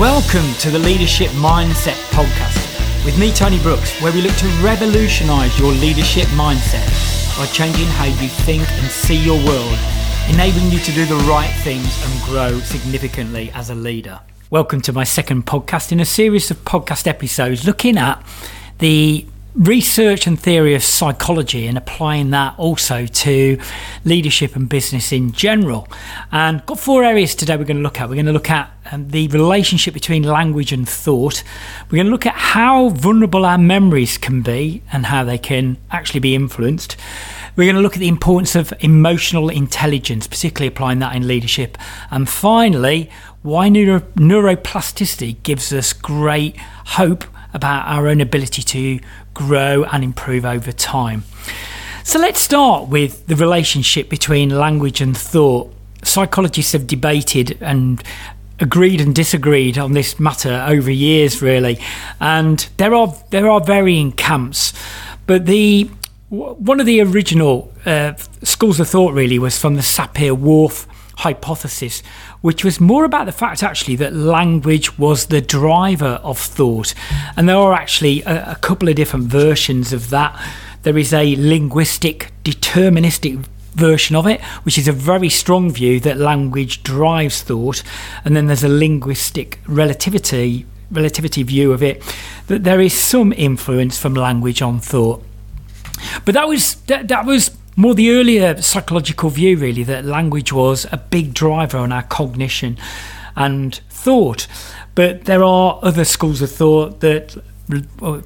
Welcome to the Leadership Mindset Podcast with me, Tony Brooks, where we look to revolutionize your leadership mindset by changing how you think and see your world, enabling you to do the right things and grow significantly as a leader. Welcome to my second podcast in a series of podcast episodes looking at the research and theory of psychology and applying that also to leadership and business in general. And got four areas today we're going to look at. We're going to look at um, the relationship between language and thought. We're going to look at how vulnerable our memories can be and how they can actually be influenced. We're going to look at the importance of emotional intelligence, particularly applying that in leadership. And finally, why neuro- neuroplasticity gives us great hope about our own ability to grow and improve over time. So let's start with the relationship between language and thought. Psychologists have debated and agreed and disagreed on this matter over years, really, and there are there are varying camps. But the one of the original uh, schools of thought really was from the Sapir-Whorf hypothesis, which was more about the fact actually that language was the driver of thought. And there are actually a, a couple of different versions of that. There is a linguistic deterministic version of it, which is a very strong view that language drives thought, and then there's a linguistic relativity relativity view of it that there is some influence from language on thought. But that was that, that was more the earlier psychological view, really, that language was a big driver on our cognition and thought. But there are other schools of thought that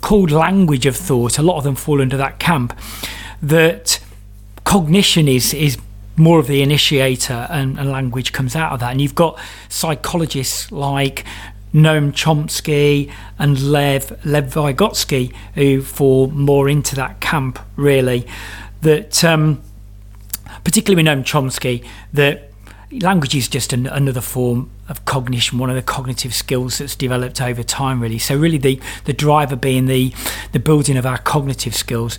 called language of thought. A lot of them fall under that camp. That cognition is is more of the initiator, and, and language comes out of that. And you've got psychologists like Noam Chomsky and Lev Lev Vygotsky who fall more into that camp, really that, um, particularly with Noam Chomsky, that language is just an, another form of cognition, one of the cognitive skills that's developed over time, really. So, really, the, the driver being the, the building of our cognitive skills.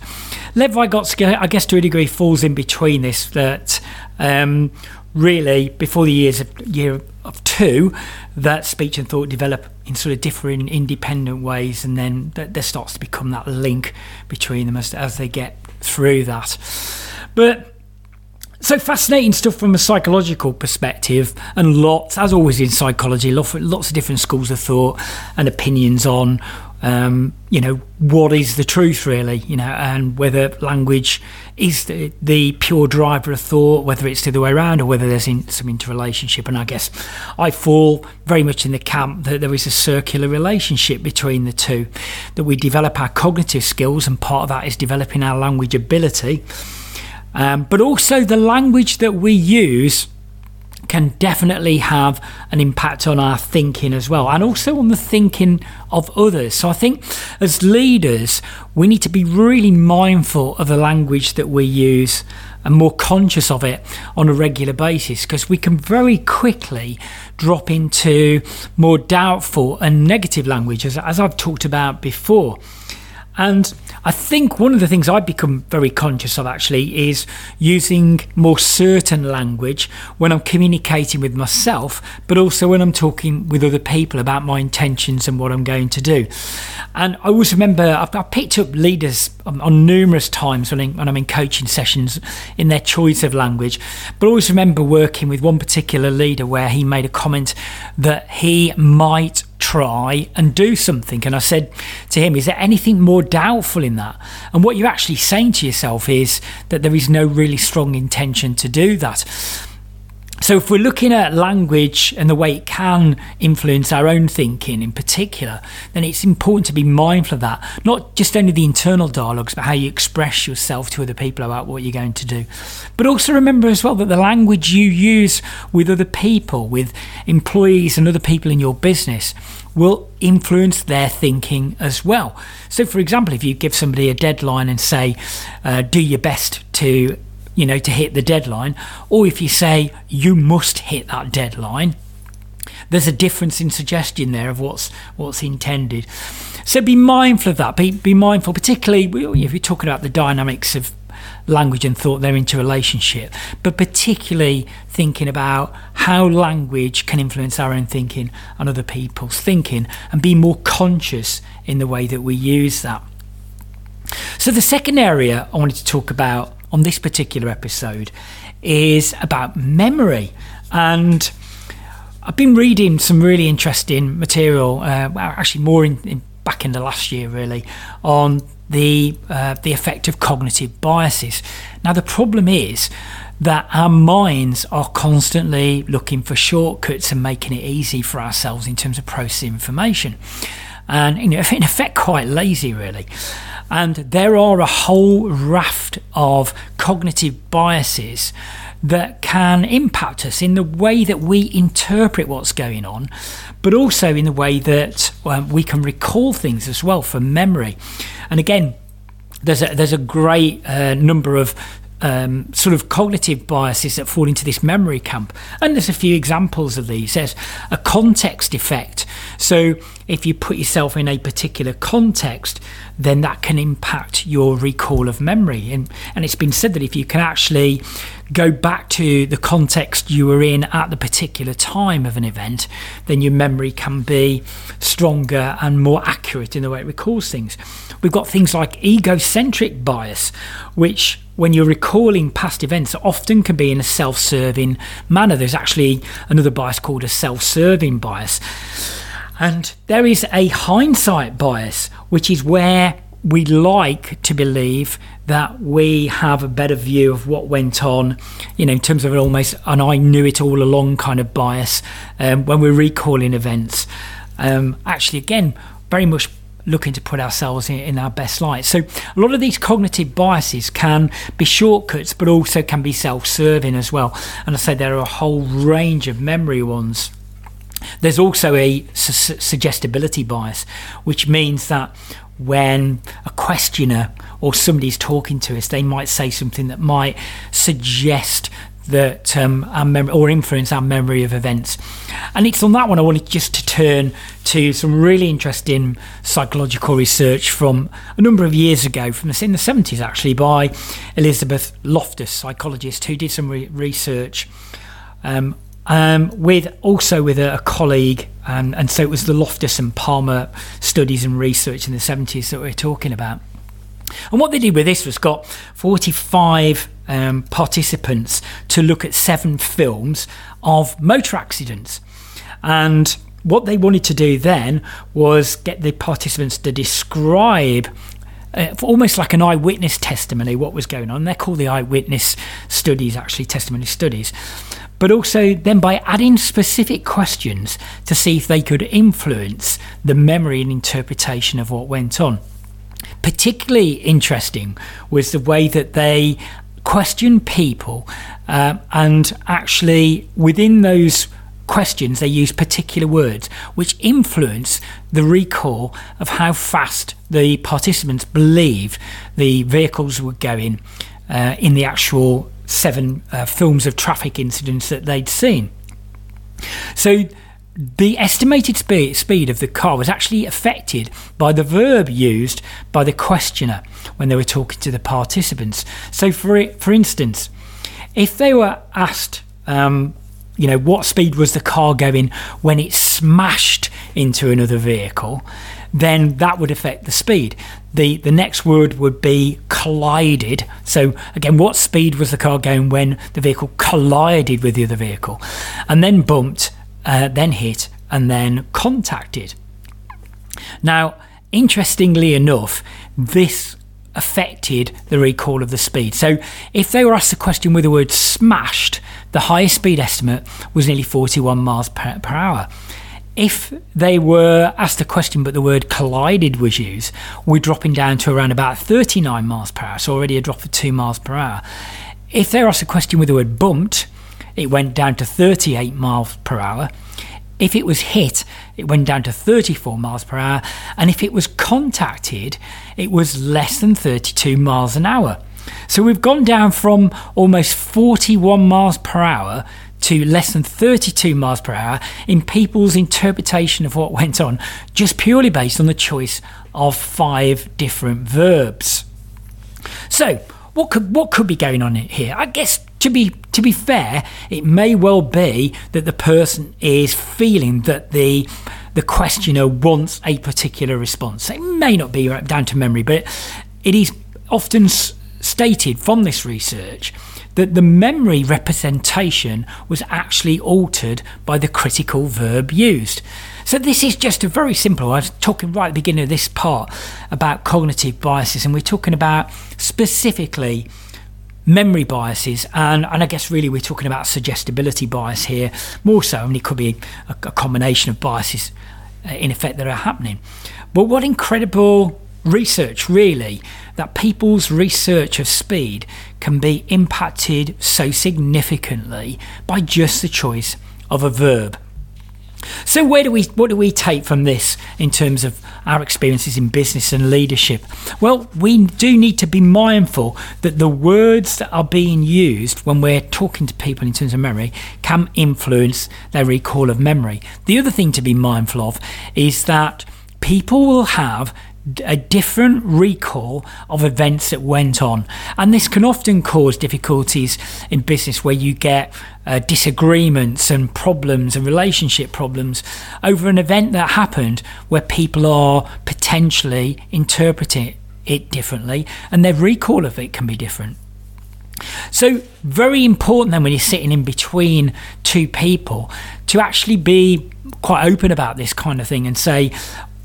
Lev Vygotsky, I guess, to a degree, falls in between this, that um, really, before the years of, year of two, that speech and thought develop in sort of different independent ways, and then there starts to become that link between them as, as they get through that. But so fascinating stuff from a psychological perspective, and lots, as always in psychology, lots, of different schools of thought and opinions on, um, you know, what is the truth really, you know, and whether language is the, the, pure driver of thought, whether it's the other way around, or whether there's in, some interrelationship. And I guess I fall very much in the camp that there is a circular relationship between the two, that we develop our cognitive skills, and part of that is developing our language ability um, but also, the language that we use can definitely have an impact on our thinking as well, and also on the thinking of others. So, I think as leaders, we need to be really mindful of the language that we use and more conscious of it on a regular basis because we can very quickly drop into more doubtful and negative language, as, as I've talked about before. And I think one of the things I've become very conscious of actually is using more certain language when I'm communicating with myself, but also when I'm talking with other people about my intentions and what I'm going to do. And I always remember I've, I've picked up leaders on, on numerous times when, when, I'm in coaching sessions in their choice of language, but I always remember working with one particular leader where he made a comment that he might try and do something. And I said to him, Is there anything more doubtful in that? And what you're actually saying to yourself is that there is no really strong intention to do that. So, if we're looking at language and the way it can influence our own thinking in particular, then it's important to be mindful of that. Not just only the internal dialogues, but how you express yourself to other people about what you're going to do. But also remember as well that the language you use with other people, with employees and other people in your business, will influence their thinking as well. So, for example, if you give somebody a deadline and say, uh, do your best to you know, to hit the deadline, or if you say you must hit that deadline, there's a difference in suggestion there of what's what's intended. So be mindful of that. Be be mindful, particularly if you're talking about the dynamics of language and thought they're interrelationship, but particularly thinking about how language can influence our own thinking and other people's thinking and be more conscious in the way that we use that. So, the second area I wanted to talk about on this particular episode is about memory. And I've been reading some really interesting material, uh, well, actually, more in, in, back in the last year, really, on the uh, the effect of cognitive biases. Now, the problem is that our minds are constantly looking for shortcuts and making it easy for ourselves in terms of processing information, and you know, in effect, quite lazy, really. And there are a whole raft of cognitive biases that can impact us in the way that we interpret what's going on, but also in the way that um, we can recall things as well from memory. And again, there's a, there's a great uh, number of um, sort of cognitive biases that fall into this memory camp. And there's a few examples of these. There's a context effect. So if you put yourself in a particular context, then that can impact your recall of memory. And, and it's been said that if you can actually go back to the context you were in at the particular time of an event, then your memory can be stronger and more accurate in the way it recalls things. We've got things like egocentric bias, which when you're recalling past events often can be in a self-serving manner. There's actually another bias called a self-serving bias. And there is a hindsight bias, which is where we like to believe that we have a better view of what went on, you know, in terms of an almost an I knew it all along kind of bias um, when we're recalling events. Um, actually, again, very much looking to put ourselves in, in, our best light. So, a lot of these cognitive biases can be shortcuts, but also can be self serving as well. And I say there are a whole range of memory ones. There's also a su- suggestibility bias, which means that when a questioner or somebody's talking to us, they might say something that might suggest that um, our or influence our memory of events. And it's on that one I wanted just to turn to some really interesting psychological research from a number of years ago, from the, in the 70s actually, by Elizabeth Loftus, psychologist, who did some re- research um, um, with also with a, a colleague, and, so it was the Loftus and Palmer studies and research in the 70s that we we're talking about. And what they did with this was got 45 um, participants to look at seven films of motor accidents. And what they wanted to do then was get the participants to describe uh, almost like an eyewitness testimony what was going on. They're called the eyewitness studies, actually, testimony studies but also then by adding specific questions to see if they could influence the memory and interpretation of what went on. Particularly interesting was the way that they questioned people uh, and actually within those questions they use particular words which influence the recall of how fast the participants believe the vehicles were going uh, in the actual seven uh, films of traffic incidents that they'd seen. So the estimated speed, speed of the car was actually affected by the verb used by the questioner when they were talking to the participants. So, for it, for instance, if they were asked, um, you know, what speed was the car going when it smashed into another vehicle, then that would affect the speed. The the next word would be collided. So again, what speed was the car going when the vehicle collided with the other vehicle, and then bumped, uh, then hit, and then contacted. Now, interestingly enough, this affected the recall of the speed. So if they were asked the question with the word smashed, the highest speed estimate was nearly 41 miles per, per hour if they were asked a question but the word collided was used, we're dropping down to around about 39 miles per hour, so already a drop of 2 miles per hour. If they were asked a question with the word bumped, it went down to 38 miles per hour. If it was hit, it went down to 34 miles per hour. And if it was contacted, it was less than 32 miles an hour. So we've gone down from almost 41 miles per hour to less than 32 miles per hour in people's interpretation of what went on, just purely based on the choice of five different verbs. So, what could what could be going on here? I guess to be to be fair, it may well be that the person is feeling that the the questioner wants a particular response. It may not be down to memory, but it is often stated from this research that the memory representation was actually altered by the critical verb used. So this is just a very simple. I was talking right at the beginning of this part about cognitive biases, and we're talking about specifically memory biases, and, and I guess really we're talking about suggestibility bias here more so. I mean, it could be a, a combination of biases uh, in effect that are happening. But what incredible research, really, that people's research of speed can be impacted so significantly by just the choice of a verb. So where do we what do we take from this in terms of our experiences in business and leadership? Well, we do need to be mindful that the words that are being used when we're talking to people in terms of memory can influence their recall of memory. The other thing to be mindful of is that people will have a different recall of events that went on. And this can often cause difficulties in business where you get uh, disagreements and problems and relationship problems over an event that happened where people are potentially interpreting it differently and their recall of it can be different. So, very important then when you're sitting in between two people to actually be quite open about this kind of thing and say,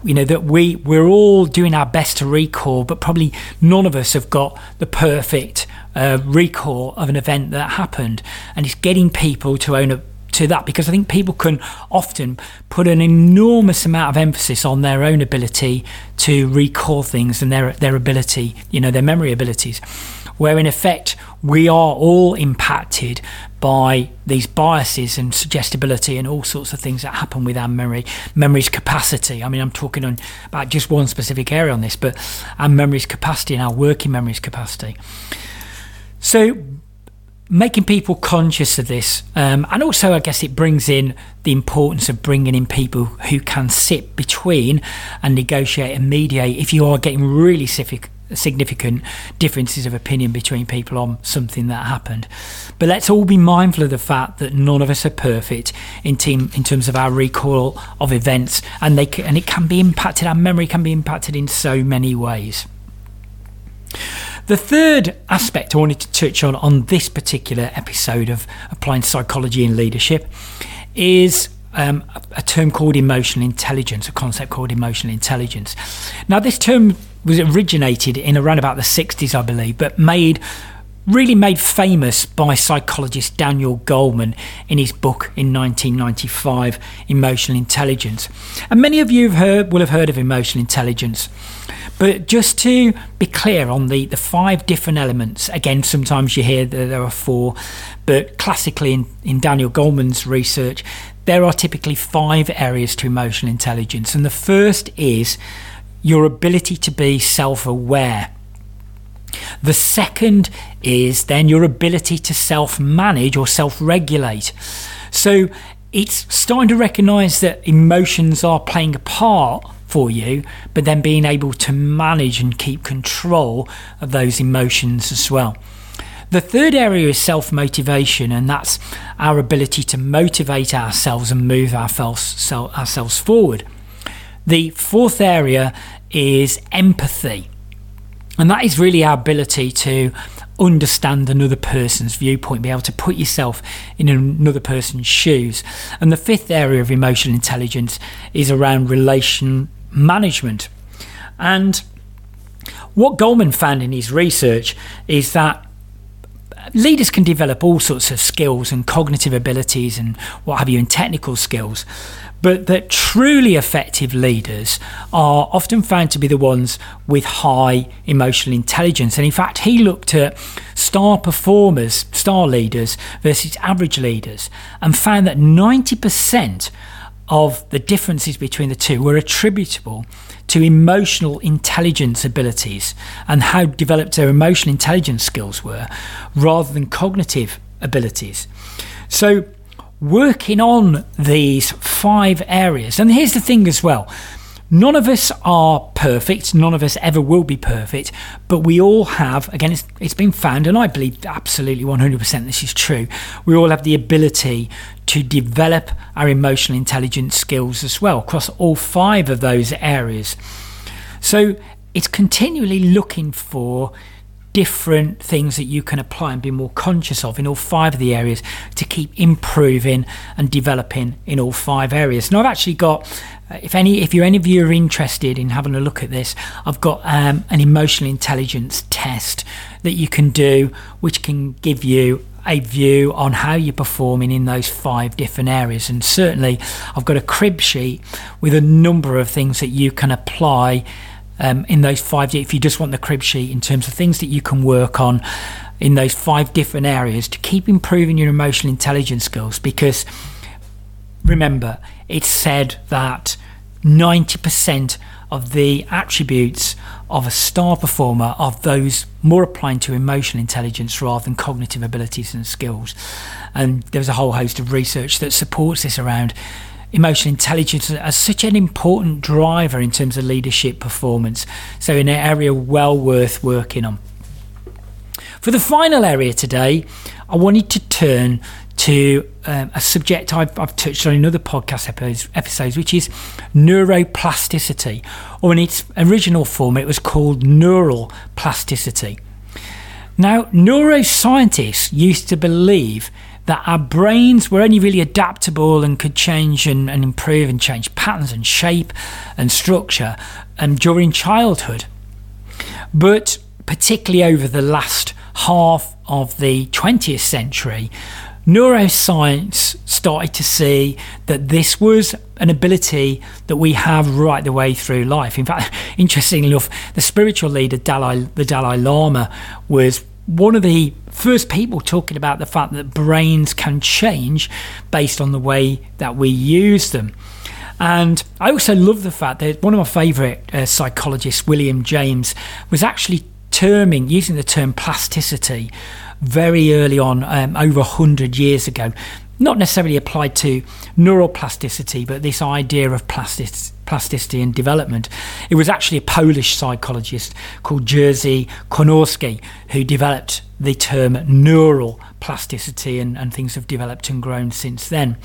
you know that we we're all doing our best to recall but probably none of us have got the perfect uh, recall of an event that happened. And it's getting people to own up to that because I think people can often put an enormous amount of emphasis on their own ability to recall things and their their ability, you know, their memory abilities, where in effect we are all impacted by these biases and suggestibility and all sorts of things that happen with our memory, memory's capacity. I mean, I'm talking on about just one specific area on this, but our memory's capacity and our working memory's capacity. So, making people conscious of this, um, and also, I guess, it brings in the importance of bringing in people who can sit between and negotiate and mediate if you are getting really significant differences of opinion between people on something that happened. But let's all be mindful of the fact that none of us are perfect in team in terms of our recall of events, and they can, and it can be impacted. Our memory can be impacted in so many ways. The third aspect I wanted to touch on on this particular episode of applying psychology in leadership is um, a term called emotional intelligence, a concept called emotional intelligence. Now, this term was originated in around about the 60s, I believe, but made really made famous by psychologist Daniel Goleman in his book in 1995, Emotional Intelligence. And many of you have heard, will have heard of emotional intelligence. But just to be clear on the, the five different elements, again, sometimes you hear that there are four, but classically in, in Daniel Goleman's research, there are typically five areas to emotional intelligence. And the first is your ability to be self aware. The second is then your ability to self manage or self regulate. So it's starting to recognize that emotions are playing a part for you, but then being able to manage and keep control of those emotions as well. The third area is self motivation, and that's our ability to motivate ourselves and move ourselves forward. The fourth area is empathy, and that is really our ability to understand another person's viewpoint, be able to put yourself in another person's shoes. And the fifth area of emotional intelligence is around relation management. And what Goleman found in his research is that leaders can develop all sorts of skills and cognitive abilities and what have you, and technical skills. But that truly effective leaders are often found to be the ones with high emotional intelligence. And in fact, he looked at star performers, star leaders versus average leaders, and found that 90% of the differences between the two were attributable to emotional intelligence abilities and how developed their emotional intelligence skills were rather than cognitive abilities. So, working on these five areas, and here's the thing as well None of us are perfect. None of us ever will be perfect. But we all have, again, it's, it's been found, and I believe absolutely 100% this is true. We all have the ability to develop our emotional intelligence skills as well across all five of those areas. So it's continually looking for different things that you can apply and be more conscious of in all five of the areas to keep improving and developing in all five areas. Now I've actually got uh, if any if you any of you are interested in having a look at this, I've got um, an emotional intelligence test that you can do which can give you a view on how you're performing in those five different areas. And certainly, I've got a crib sheet with a number of things that you can apply um, in those five. If you just want the crib sheet in terms of things that you can work on in those five different areas to keep improving your emotional intelligence skills, because remember, it's said that 90% of the attributes of a star performer are those more applying to emotional intelligence rather than cognitive abilities and skills. And there's a whole host of research that supports this around emotional intelligence as such an important driver in terms of leadership performance. So, in an area well worth working on. For the final area today, I wanted to turn to um, a subject I've, I've, touched on in other podcast episodes, episodes, which is neuroplasticity, or in its original form, it was called neural plasticity. Now, neuroscientists used to believe that our brains were only really adaptable and could change and, and improve and change patterns and shape and structure and during childhood. But particularly over the last half of the 20th century, neuroscience started to see that this was an ability that we have right the way through life. In fact, interestingly enough, the spiritual leader, Dalai, the Dalai Lama, was one of the first people talking about the fact that brains can change based on the way that we use them. And I also love the fact that one of my favourite uh, psychologists, William James, was actually terming, using the term plasticity very early on, um, over 100 years ago. Not necessarily applied to neuroplasticity, but this idea of plastic, plasticity and development. It was actually a Polish psychologist called Jerzy Konorski who developed the term neural plasticity, and, and things have developed and grown since then.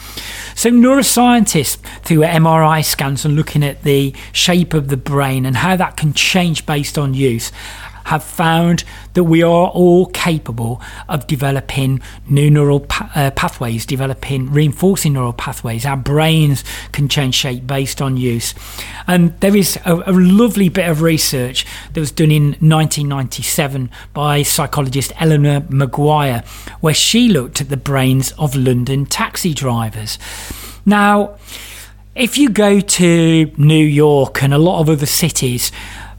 So, neuroscientists, through MRI scans and looking at the shape of the brain and how that can change based on use, have found that we are all capable of developing new neural pa- uh, pathways, developing reinforcing neural pathways. Our brains can change shape based on use. And there is a, a lovely bit of research that was done in 1997 by psychologist Eleanor Maguire, where she looked at the brains of London taxi drivers. Now, if you go to New York and a lot of other cities,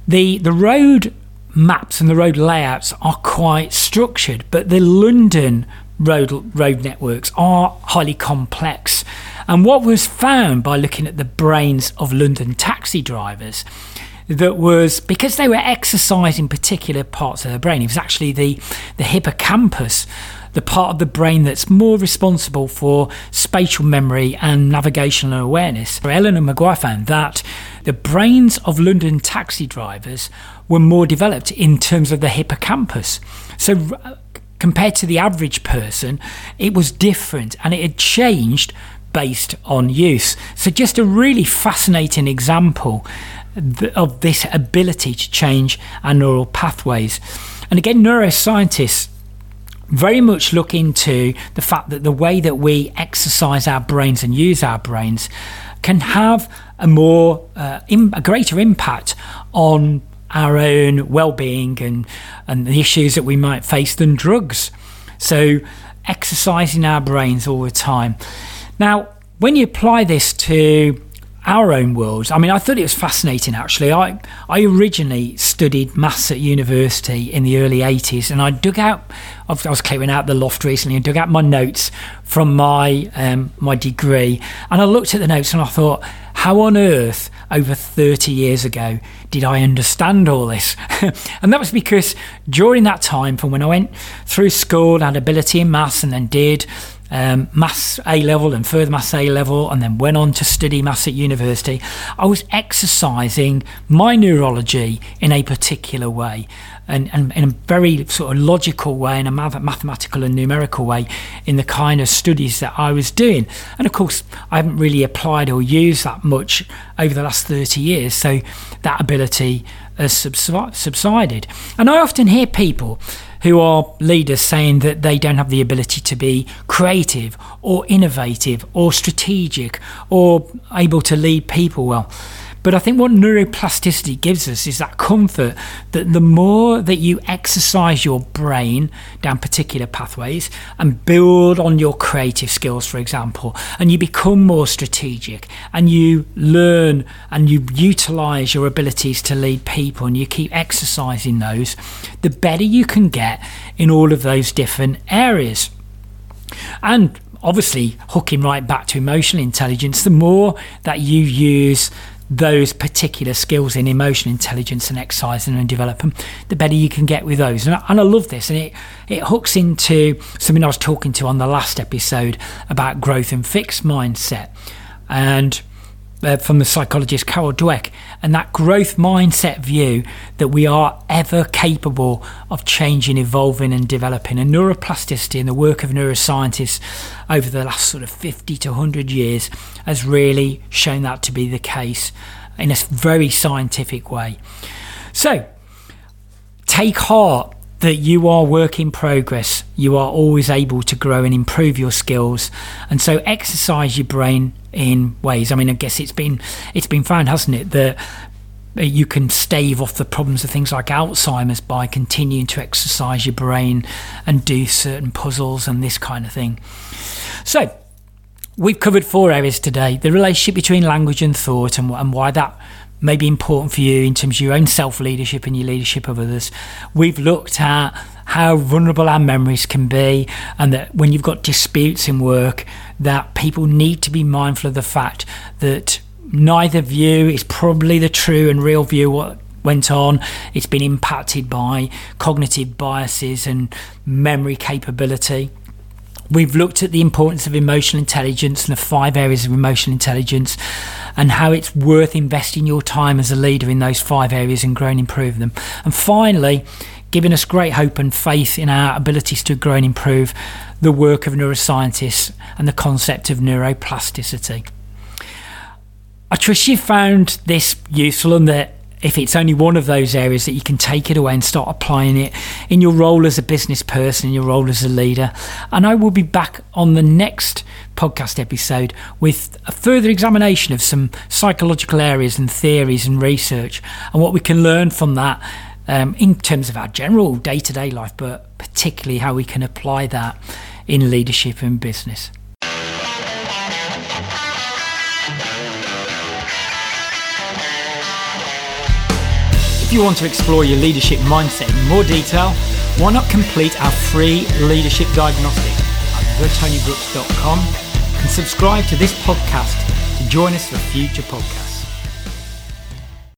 the, the road maps and the road layouts are quite structured, but the London road road networks are highly complex. And what was found by looking at the brains of London taxi drivers that was because they were exercising particular parts of their brain. It was actually the the hippocampus, the part of the brain that's more responsible for spatial memory and navigational awareness. Eleanor Maguire found that the brains of London taxi drivers were more developed in terms of the hippocampus. So, compared to the average person, it was different and it had changed based on use. So, just a really fascinating example of this ability to change our neural pathways. And again, neuroscientists very much look into the fact that the way that we exercise our brains and use our brains can have a more uh, Im- a greater impact on our own well-being and and the issues that we might face than drugs. So exercising our brains all the time. Now, when you apply this to our own worlds, I mean, I thought it was fascinating actually. I, I originally studied maths at university in the early 80s and I dug out, I was clearing out the loft recently and dug out my notes from my, um, my degree and I looked at the notes and I thought, how on earth, over 30 years ago, did I understand all this? and that was because during that time, from when I went through school, had ability in maths and then did um, maths A level and further maths A level, and then went on to study maths at university, I was exercising my neurology in a particular way. And, and in a very sort of logical way, in a mathematical and numerical way, in the kind of studies that I was doing. And of course, I haven't really applied or used that much over the last 30 years. So that ability has subsided. And I often hear people who are leaders saying that they don't have the ability to be creative or innovative or strategic or able to lead people well. But I think what neuroplasticity gives us is that comfort that the more that you exercise your brain down particular pathways and build on your creative skills, for example, and you become more strategic and you learn and you utilize your abilities to lead people and you keep exercising those, the better you can get in all of those different areas. And obviously, hooking right back to emotional intelligence, the more that you use those particular skills in emotional intelligence and exercising and develop them, the better you can get with those. And I, and I love this, and it it hooks into something I was talking to on the last episode about growth and fixed mindset, and uh, from the psychologist Carol Dweck, and that growth mindset view that we are ever capable of changing, evolving, and developing. And neuroplasticity and the work of neuroscientists over the last sort of 50 to 100 years has really shown that to be the case in a very scientific way. So, take heart that you are work in progress. You are always able to grow and improve your skills. And so exercise your brain in ways. I mean, I guess it's been it's been found, hasn't it, that you can stave off the problems of things like Alzheimer's by continuing to exercise your brain and do certain puzzles and this kind of thing. So, we've covered four areas today the relationship between language and thought and, and why that may be important for you in terms of your own self leadership and your leadership of others. We've looked at how vulnerable our memories can be, and that when you've got disputes in work, that people need to be mindful of the fact that neither view is probably the true and real view what went on. It's been impacted by cognitive biases and memory capability. We've looked at the importance of emotional intelligence and the five areas of emotional intelligence and how it's worth investing your time as a leader in those five areas and grow and improve them. And finally, giving us great hope and faith in our abilities to grow and improve the work of neuroscientists and the concept of neuroplasticity. I trust you found this useful and that if it's only one of those areas that you can take it away and start applying it in your role as a business person, in your role as a leader. And I will be back on the next podcast episode with a further examination of some psychological areas and theories and research and what we can learn from that um, in terms of our general day to day life, but particularly how we can apply that in leadership and business. If you want to explore your leadership mindset in more detail, why not complete our free leadership diagnostic at thetonybrooks.com and subscribe to this podcast to join us for future podcasts.